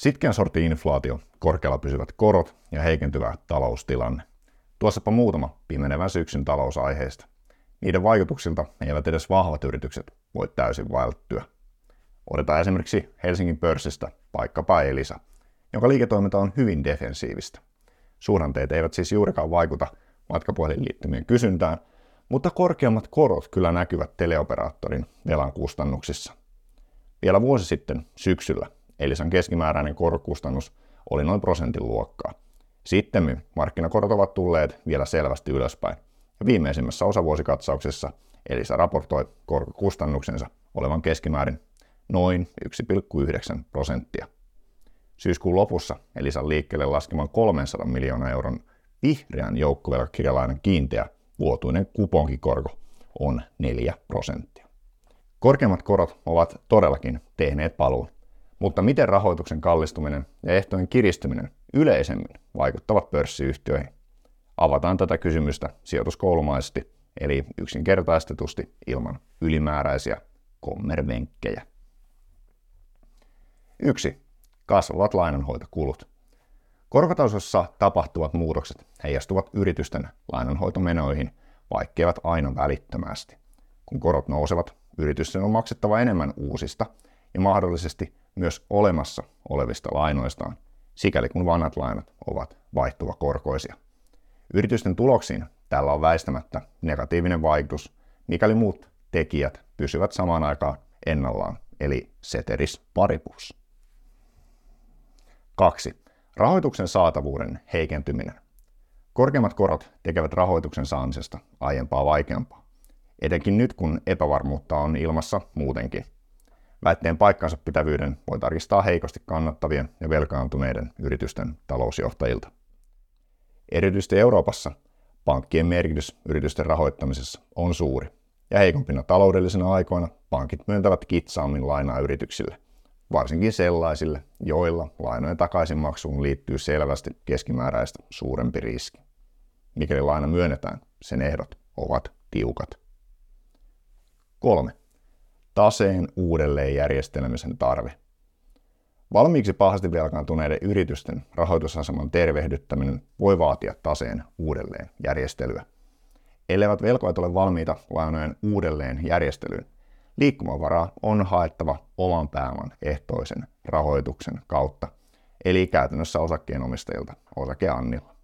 Sitkeän sorti inflaatio, korkealla pysyvät korot ja heikentyvä taloustilanne. Tuossapa muutama pimenevän syksyn talousaiheista. Niiden vaikutuksilta eivät edes vahvat yritykset voi täysin välttyä. Otetaan esimerkiksi Helsingin pörssistä vaikkapa Elisa, jonka liiketoiminta on hyvin defensiivistä. Suhdanteet eivät siis juurikaan vaikuta matkapuhelinliittymien kysyntään, mutta korkeammat korot kyllä näkyvät teleoperaattorin velan kustannuksissa. Vielä vuosi sitten syksyllä Elisan keskimääräinen korkokustannus oli noin prosentin luokkaa. Sitten markkinakorot ovat tulleet vielä selvästi ylöspäin. Ja viimeisimmässä osavuosikatsauksessa Elisa raportoi korkokustannuksensa olevan keskimäärin noin 1,9 prosenttia. Syyskuun lopussa Elisan liikkeelle laskeman 300 miljoonaa euron vihreän joukkovelkakirjalainan kiinteä vuotuinen kuponkikorko on 4 prosenttia. Korkeammat korot ovat todellakin tehneet paluun, mutta miten rahoituksen kallistuminen ja ehtojen kiristyminen yleisemmin vaikuttavat pörssiyhtiöihin? Avataan tätä kysymystä sijoituskoulumaisesti, eli yksinkertaistetusti ilman ylimääräisiä kommervenkkejä. 1. Kasvavat lainanhoitokulut. Korkotasossa tapahtuvat muutokset heijastuvat yritysten lainanhoitomenoihin, vaikkeivät aina välittömästi. Kun korot nousevat, yritysten on maksettava enemmän uusista ja mahdollisesti myös olemassa olevista lainoistaan, sikäli kun vanhat lainat ovat vaihtuvakorkoisia. Yritysten tuloksiin tällä on väistämättä negatiivinen vaikutus, mikäli muut tekijät pysyvät samaan aikaan ennallaan, eli ceteris paribus. 2. Rahoituksen saatavuuden heikentyminen. Korkeammat korot tekevät rahoituksen saamisesta aiempaa vaikeampaa, etenkin nyt kun epävarmuutta on ilmassa muutenkin. Väitteen paikkansa pitävyyden voi tarkistaa heikosti kannattavien ja velkaantuneiden yritysten talousjohtajilta. Erityisesti Euroopassa pankkien merkitys yritysten rahoittamisessa on suuri, ja heikompina taloudellisina aikoina pankit myöntävät kitsaammin lainaa yrityksille – varsinkin sellaisille, joilla lainojen takaisinmaksuun liittyy selvästi keskimääräistä suurempi riski. Mikäli laina myönnetään, sen ehdot ovat tiukat. 3. Taseen uudelleenjärjestelemisen tarve. Valmiiksi pahasti velkaantuneiden yritysten rahoitusaseman tervehdyttäminen voi vaatia taseen uudelleen järjestelyä. Elleivät ole valmiita lainojen uudelleen järjestelyyn, Liikkumavaraa on haettava oman pääoman ehtoisen rahoituksen kautta, eli käytännössä osakkeenomistajilta osakeannilla.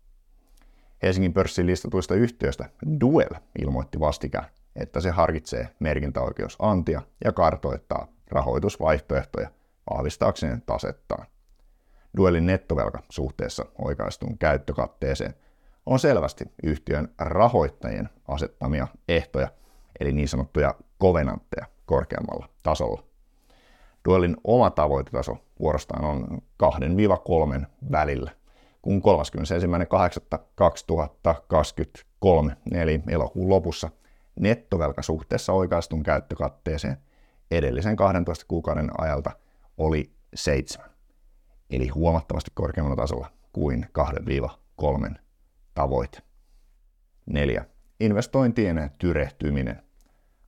Helsingin pörssin listatuista yhtiöistä Duel ilmoitti vastikään, että se harkitsee merkintäoikeusantia ja kartoittaa rahoitusvaihtoehtoja vahvistaakseen tasettaan. Duelin nettovelka suhteessa oikaistuun käyttökatteeseen on selvästi yhtiön rahoittajien asettamia ehtoja, eli niin sanottuja kovenantteja, korkeammalla tasolla. Duelin oma tavoitetaso vuorostaan on 2-3 välillä, kun 31.8.2023 eli elokuun lopussa nettovelka suhteessa oikaistun käyttökatteeseen edellisen 12 kuukauden ajalta oli 7, eli huomattavasti korkeammalla tasolla kuin 2-3 tavoite. 4. Investointien tyrehtyminen.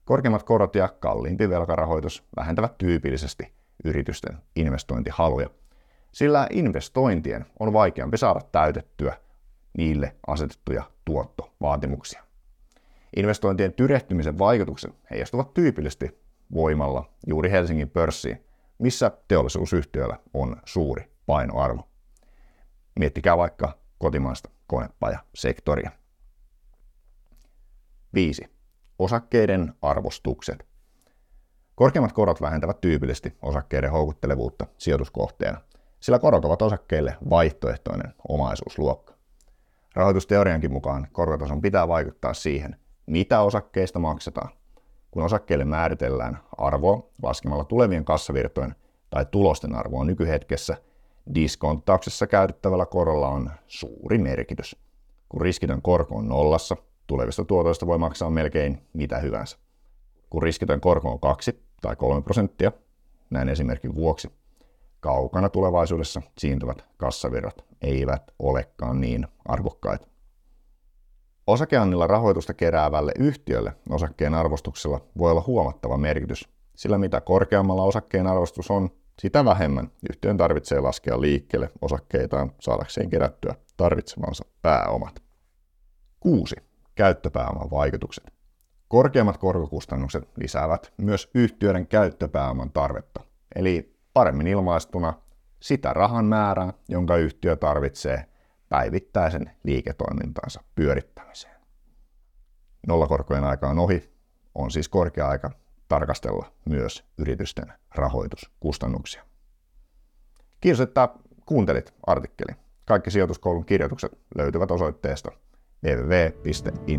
Korkeimmat korot ja kalliimpi velkarahoitus vähentävät tyypillisesti yritysten investointihaluja, sillä investointien on vaikeampi saada täytettyä niille asetettuja tuottovaatimuksia. Investointien tyrehtymisen vaikutukset heijastuvat tyypillisesti voimalla juuri Helsingin pörssiin, missä teollisuusyhtiöllä on suuri painoarvo. Miettikää vaikka kotimaista konepajasektoria. 5 Osakkeiden arvostukset. Korkeammat korot vähentävät tyypillisesti osakkeiden houkuttelevuutta sijoituskohteena, sillä korot ovat osakkeille vaihtoehtoinen omaisuusluokka. Rahoitusteoriankin mukaan korkotason pitää vaikuttaa siihen, mitä osakkeista maksetaan. Kun osakkeille määritellään arvoa laskemalla tulevien kassavirtojen tai tulosten arvoa nykyhetkessä, diskonttauksessa käytettävällä korolla on suuri merkitys. Kun riskitön korko on nollassa, tulevista tuotoista voi maksaa melkein mitä hyvänsä. Kun riskitön korko on 2 tai 3 prosenttia, näin esimerkin vuoksi, kaukana tulevaisuudessa siintyvät kassavirrat eivät olekaan niin arvokkaita. Osakeannilla rahoitusta keräävälle yhtiölle osakkeen arvostuksella voi olla huomattava merkitys, sillä mitä korkeammalla osakkeen arvostus on, sitä vähemmän yhtiön tarvitsee laskea liikkeelle osakkeitaan saadakseen kerättyä tarvitsemansa pääomat. 6. Käyttöpääoman vaikutukset. Korkeammat korkokustannukset lisäävät myös yhtiöiden käyttöpääoman tarvetta, eli paremmin ilmaistuna sitä rahan määrää, jonka yhtiö tarvitsee päivittäisen liiketoimintansa pyörittämiseen. Nollakorkojen aika on ohi, on siis korkea aika tarkastella myös yritysten rahoituskustannuksia. Kiitos, että kuuntelit artikkelin. Kaikki sijoituskoulun kirjoitukset löytyvät osoitteesta www.indres.fi.